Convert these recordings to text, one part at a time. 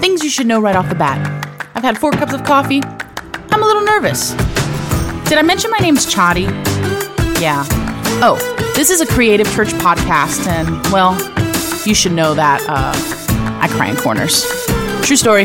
Things you should know right off the bat. I've had four cups of coffee. I'm a little nervous. Did I mention my name's Chadi? Yeah. Oh, this is a creative church podcast, and well, you should know that uh, I cry in corners. True story.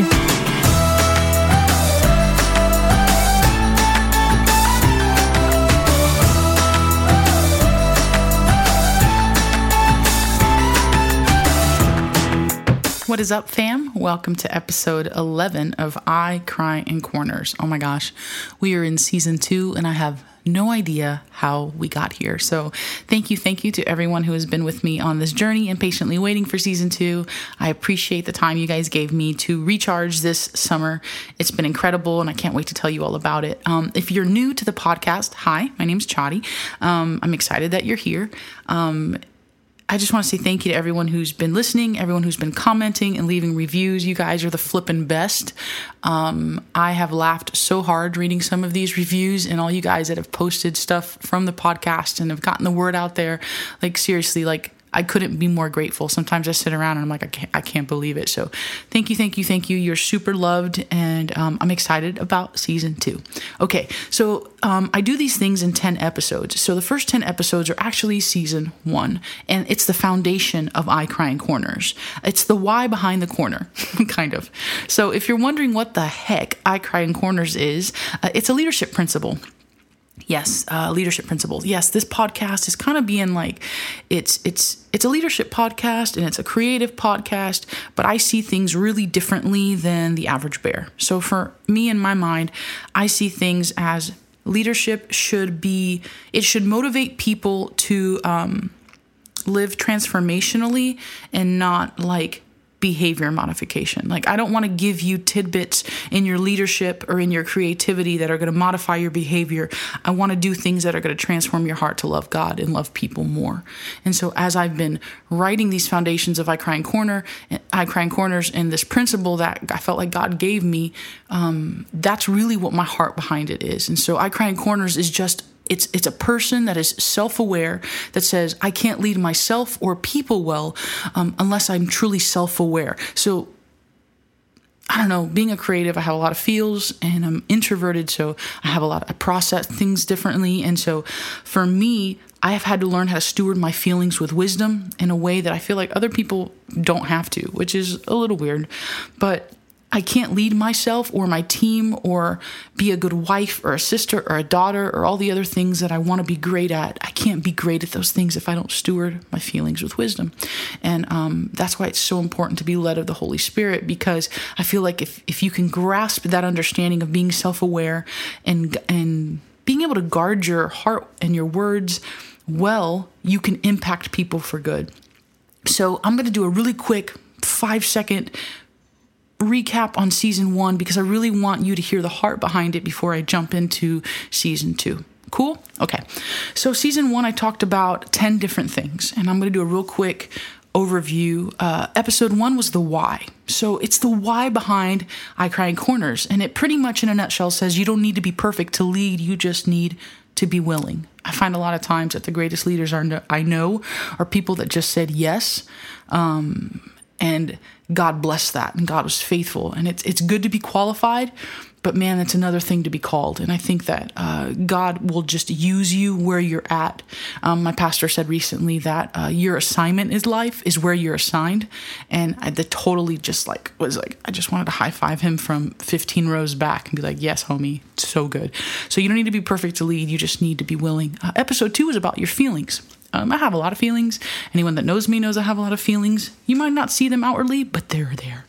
What is up, fam? Welcome to episode 11 of I Cry in Corners. Oh my gosh, we are in season two, and I have no idea how we got here. So, thank you, thank you to everyone who has been with me on this journey and patiently waiting for season two. I appreciate the time you guys gave me to recharge this summer. It's been incredible, and I can't wait to tell you all about it. Um, if you're new to the podcast, hi, my name's Chadi. Um, I'm excited that you're here. Um, I just want to say thank you to everyone who's been listening, everyone who's been commenting and leaving reviews. You guys are the flippin' best. Um, I have laughed so hard reading some of these reviews and all you guys that have posted stuff from the podcast and have gotten the word out there. Like, seriously, like, I couldn't be more grateful. Sometimes I sit around and I'm like, I can't, I can't believe it. So thank you, thank you, thank you. You're super loved, and um, I'm excited about season two. Okay, so um, I do these things in 10 episodes. So the first 10 episodes are actually season one, and it's the foundation of I Cry in Corners. It's the why behind the corner, kind of. So if you're wondering what the heck I Cry in Corners is, uh, it's a leadership principle. Yes, uh, leadership principles. Yes, this podcast is kind of being like it's it's it's a leadership podcast and it's a creative podcast, but I see things really differently than the average bear. So for me in my mind, I see things as leadership should be it should motivate people to um, live transformationally and not like behavior modification. Like, I don't want to give you tidbits in your leadership or in your creativity that are going to modify your behavior. I want to do things that are going to transform your heart to love God and love people more. And so, as I've been writing these foundations of I Cry in Corner, I Cry in Corners, and this principle that I felt like God gave me, um, that's really what my heart behind it is. And so, I Cry in Corners is just it's it's a person that is self-aware that says I can't lead myself or people well um, unless I'm truly self-aware. So I don't know, being a creative, I have a lot of feels and I'm introverted, so I have a lot, I process things differently. And so for me, I have had to learn how to steward my feelings with wisdom in a way that I feel like other people don't have to, which is a little weird. But I can't lead myself or my team or be a good wife or a sister or a daughter or all the other things that I want to be great at. I can't be great at those things if I don't steward my feelings with wisdom. And um, that's why it's so important to be led of the Holy Spirit because I feel like if, if you can grasp that understanding of being self aware and, and being able to guard your heart and your words well, you can impact people for good. So I'm going to do a really quick five second recap on season one because I really want you to hear the heart behind it before I jump into season two. Cool? Okay. So, season one, I talked about 10 different things, and I'm going to do a real quick overview. Uh, episode one was the why. So, it's the why behind I Cry in Corners, and it pretty much, in a nutshell, says you don't need to be perfect to lead, you just need to be willing. I find a lot of times that the greatest leaders are I know are people that just said yes. Um, and God blessed that and God was faithful. And it's it's good to be qualified but man it's another thing to be called. And I think that uh, God will just use you where you're at. Um, my pastor said recently that uh, your assignment is life is where you're assigned. And I the totally just like was like I just wanted to high five him from 15 rows back and be like yes homie so good. So you don't need to be perfect to lead. You just need to be willing. Uh, episode two is about your feelings um, I have a lot of feelings. Anyone that knows me knows I have a lot of feelings. You might not see them outwardly, but they're there.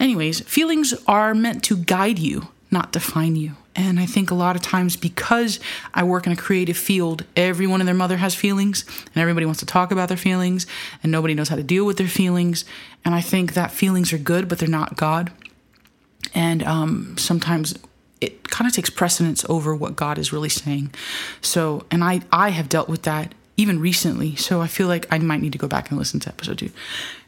Anyways, feelings are meant to guide you, not define you. And I think a lot of times because I work in a creative field, everyone and their mother has feelings, and everybody wants to talk about their feelings, and nobody knows how to deal with their feelings. And I think that feelings are good, but they're not God. And um, sometimes it kind of takes precedence over what God is really saying. So, and I I have dealt with that even recently. So I feel like I might need to go back and listen to episode two.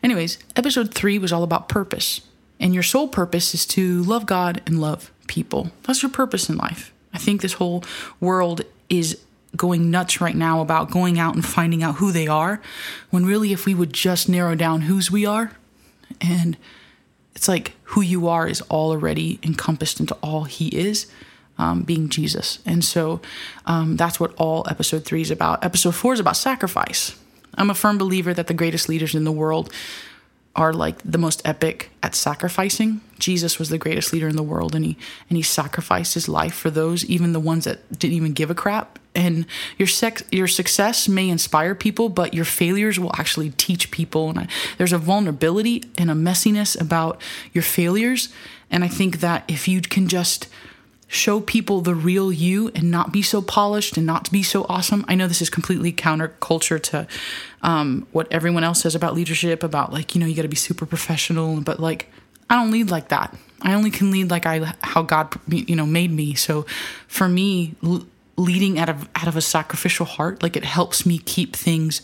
Anyways, episode three was all about purpose. And your sole purpose is to love God and love people. That's your purpose in life. I think this whole world is going nuts right now about going out and finding out who they are, when really, if we would just narrow down whose we are and it's like who you are is all already encompassed into all he is um, being jesus. And so um, that's what all episode three is about. Episode four is about sacrifice. I'm a firm believer that the greatest leaders in the world are like the most epic at sacrificing. Jesus was the greatest leader in the world and he and he sacrificed his life for those even the ones that didn't even give a crap. And your sex your success may inspire people, but your failures will actually teach people. And I, there's a vulnerability and a messiness about your failures. And I think that if you can just show people the real you and not be so polished and not be so awesome. I know this is completely counterculture to um, what everyone else says about leadership, about like, you know, you got to be super professional, but like, I don't lead like that. I only can lead like I how God you know made me. So for me, leading out of out of a sacrificial heart, like it helps me keep things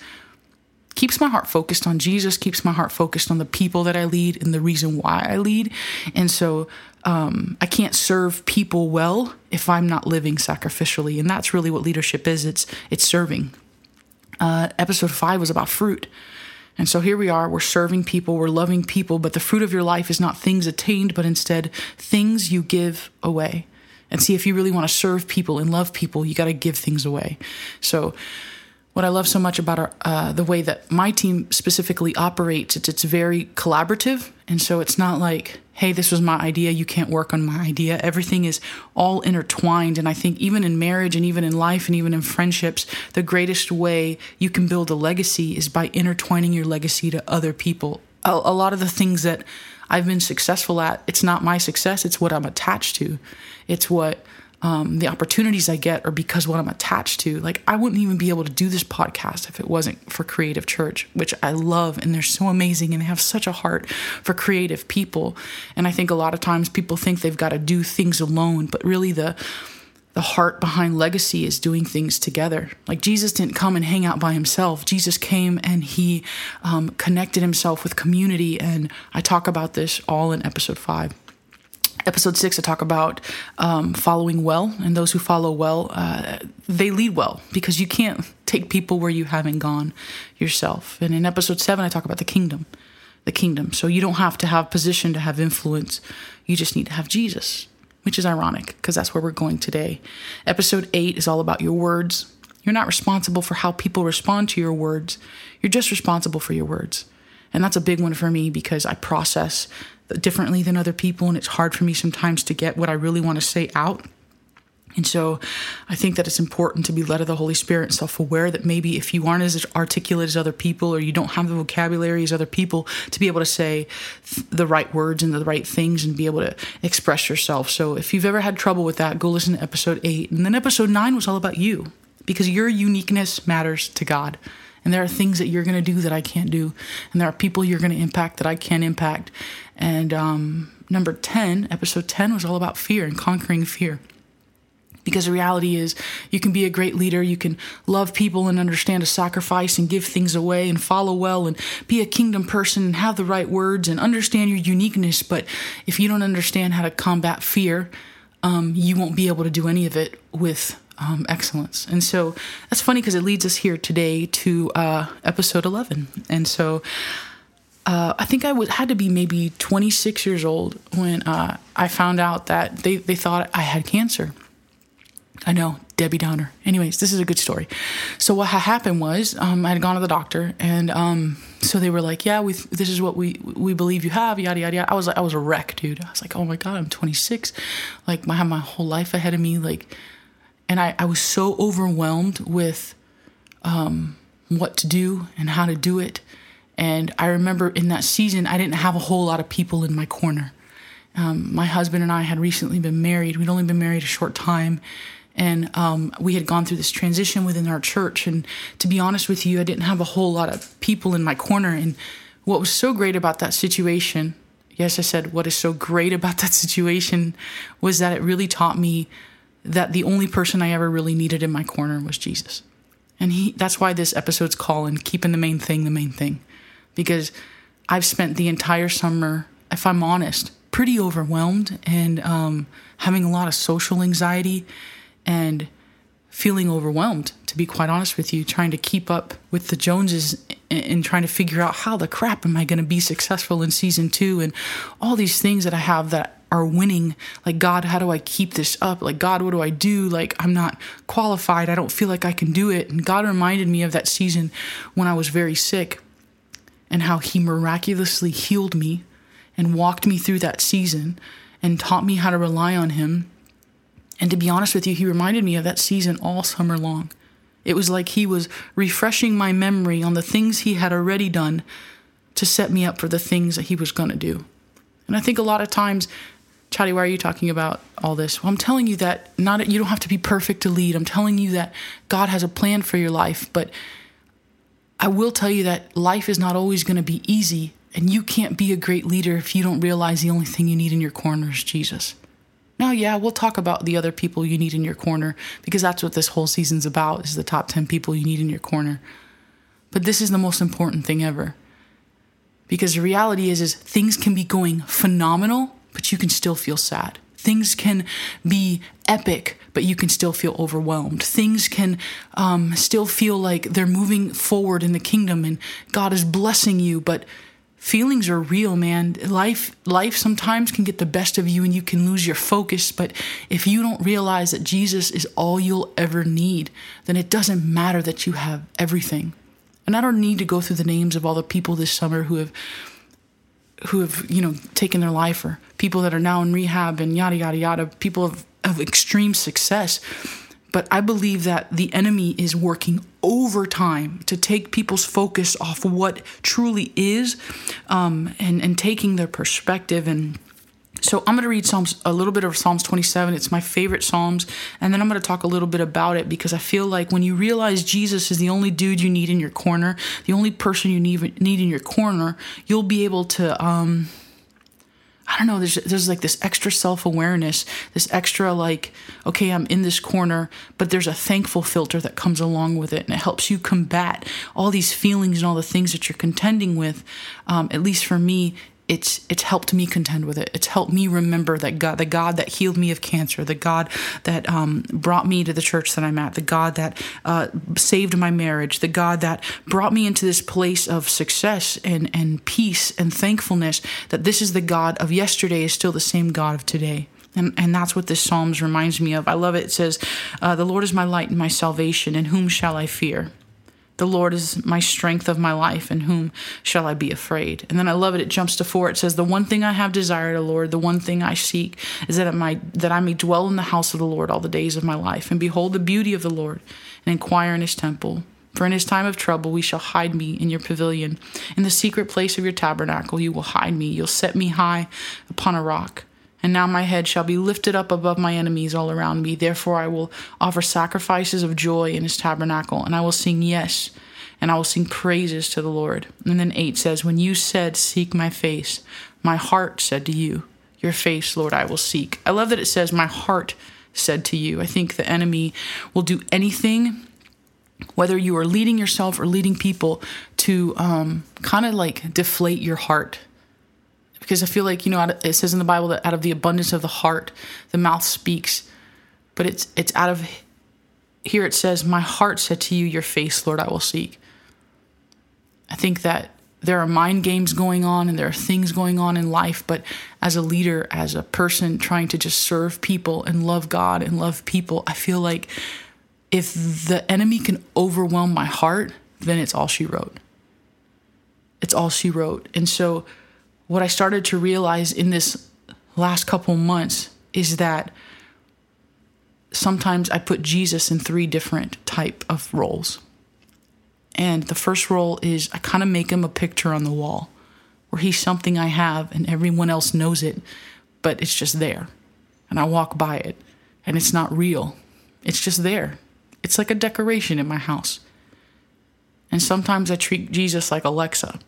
keeps my heart focused on Jesus, keeps my heart focused on the people that I lead and the reason why I lead. And so um, I can't serve people well if I'm not living sacrificially, and that's really what leadership is. It's it's serving. Uh, episode five was about fruit. And so here we are, we're serving people, we're loving people, but the fruit of your life is not things attained, but instead things you give away. And see, if you really want to serve people and love people, you got to give things away. So, what I love so much about our, uh, the way that my team specifically operates, it's, it's very collaborative. And so it's not like, hey, this was my idea, you can't work on my idea. Everything is all intertwined. And I think even in marriage and even in life and even in friendships, the greatest way you can build a legacy is by intertwining your legacy to other people. A, a lot of the things that I've been successful at, it's not my success, it's what I'm attached to. It's what um, the opportunities I get are because what I'm attached to. Like, I wouldn't even be able to do this podcast if it wasn't for Creative Church, which I love, and they're so amazing and they have such a heart for creative people. And I think a lot of times people think they've got to do things alone, but really the the heart behind legacy is doing things together. Like Jesus didn't come and hang out by himself. Jesus came and he um, connected himself with community. And I talk about this all in episode five episode six, I talk about um, following well, and those who follow well, uh, they lead well because you can't take people where you haven't gone yourself. And in episode seven, I talk about the kingdom, the kingdom. So you don't have to have position to have influence. You just need to have Jesus, which is ironic because that's where we're going today. Episode eight is all about your words. You're not responsible for how people respond to your words. You're just responsible for your words. And that's a big one for me because I process differently than other people, and it's hard for me sometimes to get what I really want to say out. And so I think that it's important to be led of the Holy Spirit, and self aware that maybe if you aren't as articulate as other people or you don't have the vocabulary as other people, to be able to say th- the right words and the right things and be able to express yourself. So if you've ever had trouble with that, go listen to episode eight. And then episode nine was all about you because your uniqueness matters to God. And there are things that you're going to do that I can't do. And there are people you're going to impact that I can't impact. And um, number 10, episode 10, was all about fear and conquering fear. Because the reality is, you can be a great leader, you can love people and understand a sacrifice and give things away and follow well and be a kingdom person and have the right words and understand your uniqueness. But if you don't understand how to combat fear, um, you won't be able to do any of it with um, excellence. And so that's funny because it leads us here today to uh, episode 11. And so uh, I think I had to be maybe 26 years old when uh, I found out that they, they thought I had cancer. I know, Debbie Downer. Anyways, this is a good story. So what had happened was um, I had gone to the doctor, and um, so they were like, "Yeah, we this is what we we believe you have." Yada yada yada. I was like, I was a wreck, dude. I was like, "Oh my god, I'm 26. Like I have my whole life ahead of me. Like and I, I was so overwhelmed with um, what to do and how to do it. And I remember in that season, I didn't have a whole lot of people in my corner. Um, my husband and I had recently been married. We'd only been married a short time. And um, we had gone through this transition within our church. And to be honest with you, I didn't have a whole lot of people in my corner. And what was so great about that situation, yes, I said, what is so great about that situation was that it really taught me that the only person I ever really needed in my corner was Jesus. And he that's why this episode's called keeping the main thing the main thing. Because I've spent the entire summer, if I'm honest, pretty overwhelmed and um, having a lot of social anxiety and feeling overwhelmed, to be quite honest with you, trying to keep up with the Joneses and trying to figure out how the crap am I going to be successful in season two and all these things that I have that are winning. Like, God, how do I keep this up? Like, God, what do I do? Like, I'm not qualified. I don't feel like I can do it. And God reminded me of that season when I was very sick and how He miraculously healed me and walked me through that season and taught me how to rely on Him. And to be honest with you, He reminded me of that season all summer long. It was like He was refreshing my memory on the things He had already done to set me up for the things that He was going to do. And I think a lot of times Chadi, why are you talking about all this? Well, I'm telling you that not you don't have to be perfect to lead. I'm telling you that God has a plan for your life, but I will tell you that life is not always going to be easy, and you can't be a great leader if you don't realize the only thing you need in your corner is Jesus. Now, yeah, we'll talk about the other people you need in your corner because that's what this whole season's about is the top 10 people you need in your corner. But this is the most important thing ever. Because the reality is is things can be going phenomenal but you can still feel sad. Things can be epic, but you can still feel overwhelmed. Things can um, still feel like they're moving forward in the kingdom and God is blessing you, but feelings are real, man. Life, life sometimes can get the best of you and you can lose your focus. But if you don't realize that Jesus is all you'll ever need, then it doesn't matter that you have everything. And I don't need to go through the names of all the people this summer who have who have you know taken their life or people that are now in rehab and yada yada yada people of, of extreme success. But i believe that the enemy is working overtime to take people's focus off what truly is um, and and taking their perspective and so I'm going to read Psalms a little bit of Psalms 27. It's my favorite Psalms, and then I'm going to talk a little bit about it because I feel like when you realize Jesus is the only dude you need in your corner, the only person you need need in your corner, you'll be able to um I don't know, there's there's like this extra self-awareness, this extra like okay, I'm in this corner, but there's a thankful filter that comes along with it and it helps you combat all these feelings and all the things that you're contending with. Um, at least for me, it's it's helped me contend with it. It's helped me remember that God, the God that healed me of cancer, the God that um, brought me to the church that I'm at, the God that uh, saved my marriage, the God that brought me into this place of success and and peace and thankfulness. That this is the God of yesterday is still the same God of today. And, and that's what this Psalms reminds me of. I love it. It says, uh, The Lord is my light and my salvation, and whom shall I fear? The Lord is my strength of my life, and whom shall I be afraid? And then I love it. It jumps to four. It says, "The one thing I have desired, O Lord, the one thing I seek, is that might that I may dwell in the house of the Lord all the days of my life, and behold the beauty of the Lord, and inquire in His temple." For in his time of trouble, we shall hide me in your pavilion. In the secret place of your tabernacle, you will hide me. You'll set me high upon a rock. And now my head shall be lifted up above my enemies all around me. Therefore I will offer sacrifices of joy in his tabernacle, and I will sing yes, and I will sing praises to the Lord. And then 8 says, When you said, Seek my face, my heart said to you, Your face, Lord, I will seek. I love that it says, My heart said to you. I think the enemy will do anything whether you are leading yourself or leading people to um, kind of like deflate your heart because I feel like you know it says in the Bible that out of the abundance of the heart the mouth speaks, but it's it's out of here it says my heart said to you your face Lord I will seek. I think that there are mind games going on and there are things going on in life, but as a leader, as a person trying to just serve people and love God and love people, I feel like if the enemy can overwhelm my heart, then it's all she wrote. It's all she wrote. And so what I started to realize in this last couple months is that sometimes I put Jesus in three different type of roles. And the first role is I kind of make him a picture on the wall where he's something I have and everyone else knows it, but it's just there. And I walk by it and it's not real. It's just there. It's like a decoration in my house. And sometimes I treat Jesus like Alexa.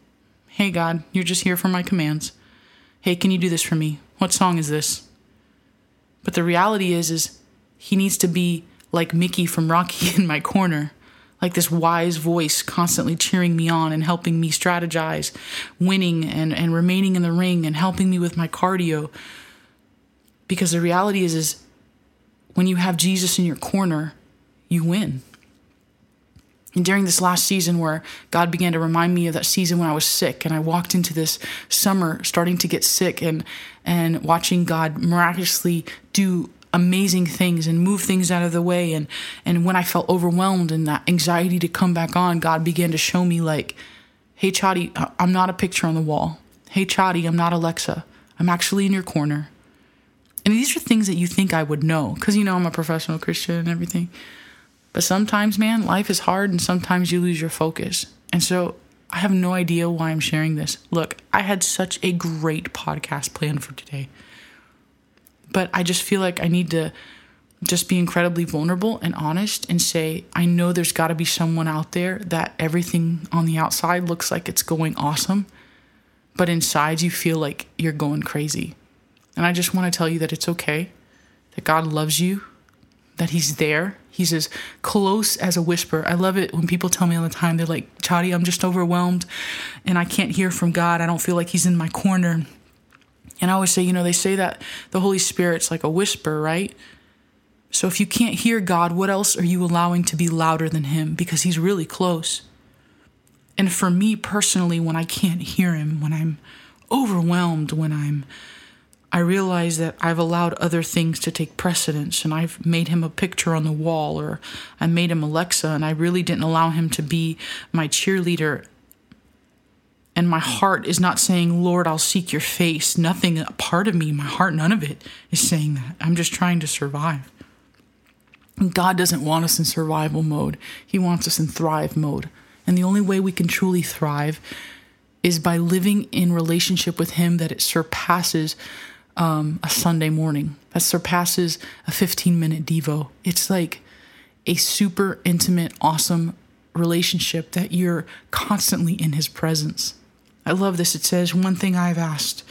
Hey, God, you're just here for my commands. Hey, can you do this for me? What song is this? But the reality is, is he needs to be like Mickey from Rocky in my corner, like this wise voice constantly cheering me on and helping me strategize, winning and, and remaining in the ring and helping me with my cardio. Because the reality is, is when you have Jesus in your corner, you win And during this last season, where God began to remind me of that season when I was sick, and I walked into this summer starting to get sick, and and watching God miraculously do amazing things and move things out of the way, and and when I felt overwhelmed and that anxiety to come back on, God began to show me like, hey, Chadi, I'm not a picture on the wall. Hey, Chadi, I'm not Alexa. I'm actually in your corner. And these are things that you think I would know because you know I'm a professional Christian and everything. But sometimes, man, life is hard and sometimes you lose your focus. And so I have no idea why I'm sharing this. Look, I had such a great podcast planned for today. But I just feel like I need to just be incredibly vulnerable and honest and say, I know there's got to be someone out there that everything on the outside looks like it's going awesome, but inside you feel like you're going crazy. And I just want to tell you that it's okay, that God loves you, that He's there. He's as close as a whisper. I love it when people tell me all the time, they're like, Chadi, I'm just overwhelmed and I can't hear from God. I don't feel like He's in my corner. And I always say, you know, they say that the Holy Spirit's like a whisper, right? So if you can't hear God, what else are you allowing to be louder than Him? Because He's really close. And for me personally, when I can't hear Him, when I'm overwhelmed, when I'm I realize that I've allowed other things to take precedence and I've made him a picture on the wall or I made him Alexa and I really didn't allow him to be my cheerleader. And my heart is not saying, Lord, I'll seek your face. Nothing, a part of me, my heart, none of it is saying that. I'm just trying to survive. And God doesn't want us in survival mode, He wants us in thrive mode. And the only way we can truly thrive is by living in relationship with Him that it surpasses um, a Sunday morning, that surpasses a 15 minute Devo. It's like a super intimate, awesome relationship that you're constantly in His presence. I love this. It says, One thing I've asked,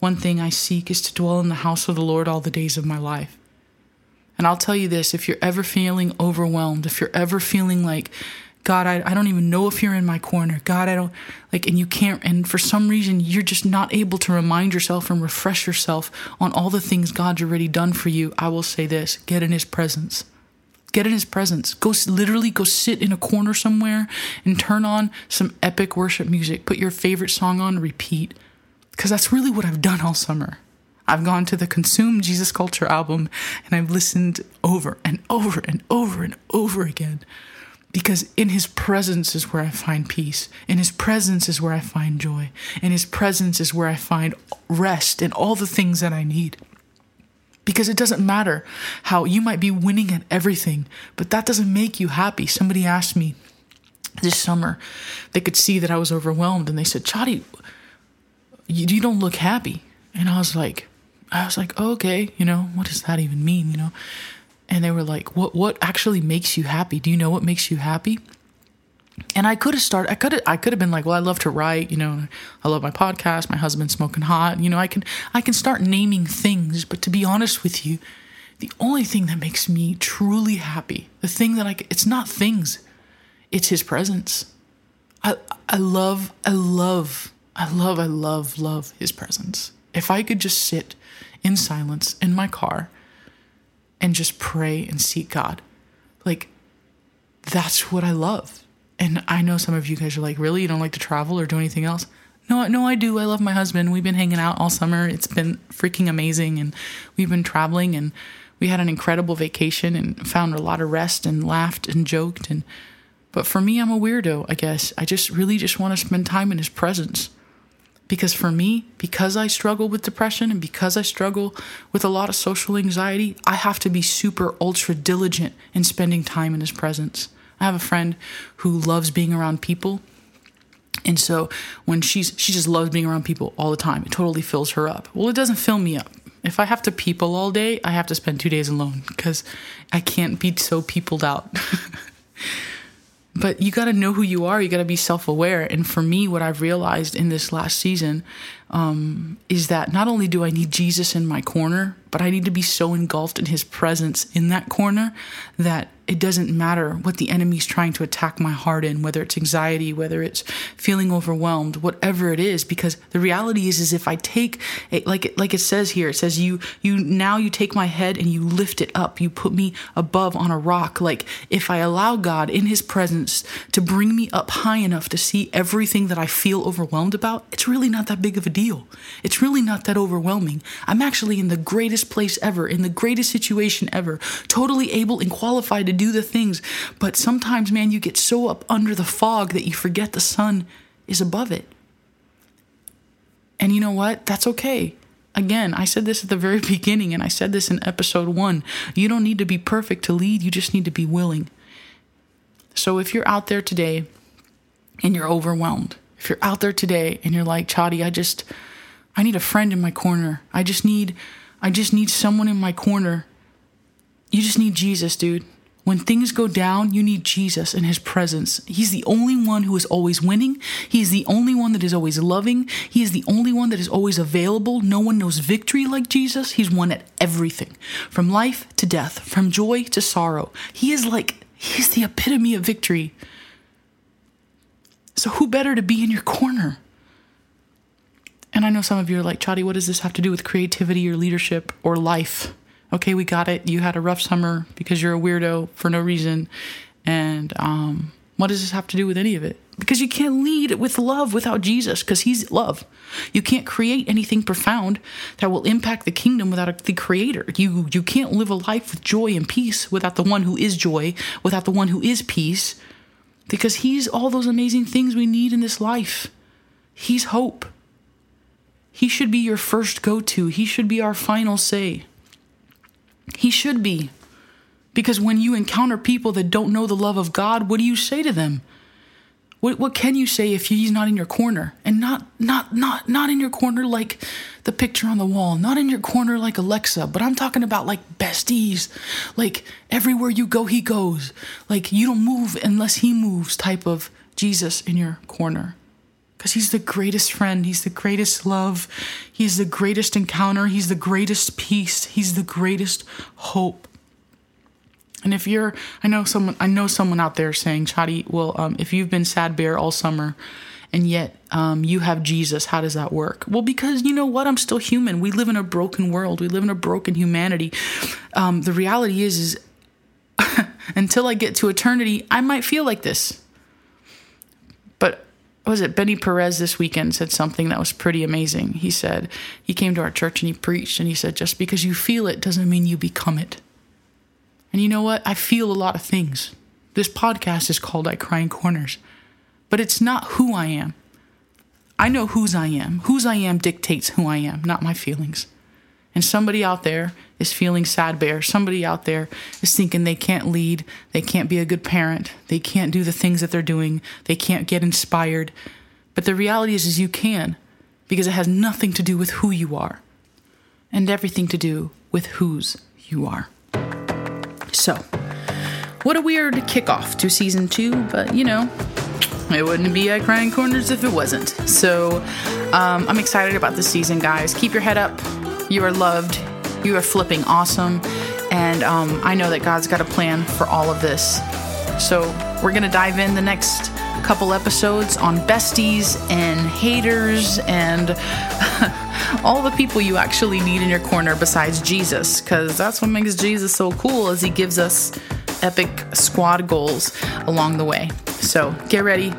one thing I seek is to dwell in the house of the Lord all the days of my life. And I'll tell you this if you're ever feeling overwhelmed, if you're ever feeling like, God, I, I don't even know if you're in my corner. God, I don't like, and you can't, and for some reason, you're just not able to remind yourself and refresh yourself on all the things God's already done for you. I will say this get in his presence. Get in his presence. Go literally go sit in a corner somewhere and turn on some epic worship music. Put your favorite song on repeat. Because that's really what I've done all summer. I've gone to the Consume Jesus Culture album and I've listened over and over and over and over again. Because in his presence is where I find peace. In his presence is where I find joy. In his presence is where I find rest and all the things that I need. Because it doesn't matter how you might be winning at everything, but that doesn't make you happy. Somebody asked me this summer, they could see that I was overwhelmed and they said, Chadi, you, you don't look happy. And I was like, I was like, oh, okay, you know, what does that even mean, you know? And they were like, what what actually makes you happy? Do you know what makes you happy? And I could have started I could have I could have been like, well, I love to write, you know, I love my podcast, my husband's smoking hot, you know, I can I can start naming things, but to be honest with you, the only thing that makes me truly happy, the thing that I it's not things, it's his presence. I I love I love I love I love love his presence. If I could just sit in silence in my car and just pray and seek God. Like, that's what I love. And I know some of you guys are like, really? You don't like to travel or do anything else? No, no, I do. I love my husband. We've been hanging out all summer. It's been freaking amazing. And we've been traveling and we had an incredible vacation and found a lot of rest and laughed and joked. And, but for me, I'm a weirdo, I guess. I just really just want to spend time in his presence. Because for me, because I struggle with depression and because I struggle with a lot of social anxiety, I have to be super ultra diligent in spending time in his presence. I have a friend who loves being around people. And so when she's she just loves being around people all the time. It totally fills her up. Well, it doesn't fill me up. If I have to people all day, I have to spend 2 days alone because I can't be so peopled out. but you got to know who you are. You got to be self aware. And for me, what I've realized in this last season, um, is that not only do I need Jesus in my corner, but I need to be so engulfed in his presence in that corner that it doesn't matter what the enemy's trying to attack my heart in, whether it's anxiety, whether it's feeling overwhelmed, whatever it is, because the reality is, is if I take it, like it, like it says here, it says you, you, now you take my head and you lift it up. You put me above on a rock. Like if I allow God in his presence to bring me up high enough to see everything that I feel overwhelmed about, it's really not that big of a deal. It's really not that overwhelming. I'm actually in the greatest place ever, in the greatest situation ever, totally able and qualified to do the things. But sometimes, man, you get so up under the fog that you forget the sun is above it. And you know what? That's okay. Again, I said this at the very beginning, and I said this in episode one. You don't need to be perfect to lead, you just need to be willing. So if you're out there today and you're overwhelmed, if you're out there today and you're like, Chadi, I just, I need a friend in my corner. I just need, I just need someone in my corner. You just need Jesus, dude. When things go down, you need Jesus and his presence. He's the only one who is always winning. He's the only one that is always loving. He is the only one that is always available. No one knows victory like Jesus. He's won at everything from life to death, from joy to sorrow. He is like, he's the epitome of victory. So, who better to be in your corner? And I know some of you are like, Chadi, what does this have to do with creativity or leadership or life? okay, we got it. You had a rough summer because you're a weirdo for no reason. And um, what does this have to do with any of it? Because you can't lead with love without Jesus, because He's love. You can't create anything profound that will impact the kingdom without the Creator. You you can't live a life with joy and peace without the one who is joy, without the one who is peace, because He's all those amazing things we need in this life. He's hope. He should be your first go to. He should be our final say. He should be. Because when you encounter people that don't know the love of God, what do you say to them? What, what can you say if he's not in your corner? And not not not not in your corner like the picture on the wall, not in your corner like Alexa, but I'm talking about like besties. Like everywhere you go, he goes. Like you don't move unless he moves type of Jesus in your corner because he's the greatest friend. He's the greatest love. He's the greatest encounter. He's the greatest peace. He's the greatest hope. And if you're, I know someone, I know someone out there saying, Chadi, well, um, if you've been sad bear all summer, and yet um, you have Jesus, how does that work? Well, because you know what, I'm still human. We live in a broken world. We live in a broken humanity. Um, the reality is, is until I get to eternity, I might feel like this. But was it Benny Perez this weekend said something that was pretty amazing. He said he came to our church and he preached and he said just because you feel it doesn't mean you become it. And you know what? I feel a lot of things. This podcast is called I Cry in Corners, but it's not who I am. I know whose I am. Whose I am dictates who I am, not my feelings. And somebody out there is feeling sad bear. Somebody out there is thinking they can't lead, they can't be a good parent, they can't do the things that they're doing, they can't get inspired. But the reality is is you can because it has nothing to do with who you are and everything to do with whose you are. So, what a weird kickoff to season 2, but you know, it wouldn't be I Cry in Corners if it wasn't. So, um, I'm excited about this season, guys. Keep your head up you are loved. You are flipping awesome. And um, I know that God's got a plan for all of this. So we're going to dive in the next couple episodes on besties and haters and all the people you actually need in your corner besides Jesus because that's what makes Jesus so cool is he gives us epic squad goals along the way. So get ready,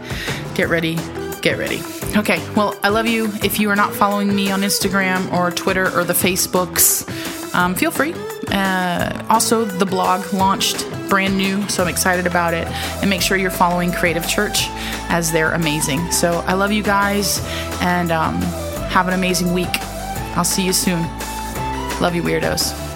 get ready, get ready. Okay, well, I love you. If you are not following me on Instagram or Twitter or the Facebooks, um, feel free. Uh, also, the blog launched brand new, so I'm excited about it. And make sure you're following Creative Church as they're amazing. So I love you guys and um, have an amazing week. I'll see you soon. Love you, weirdos.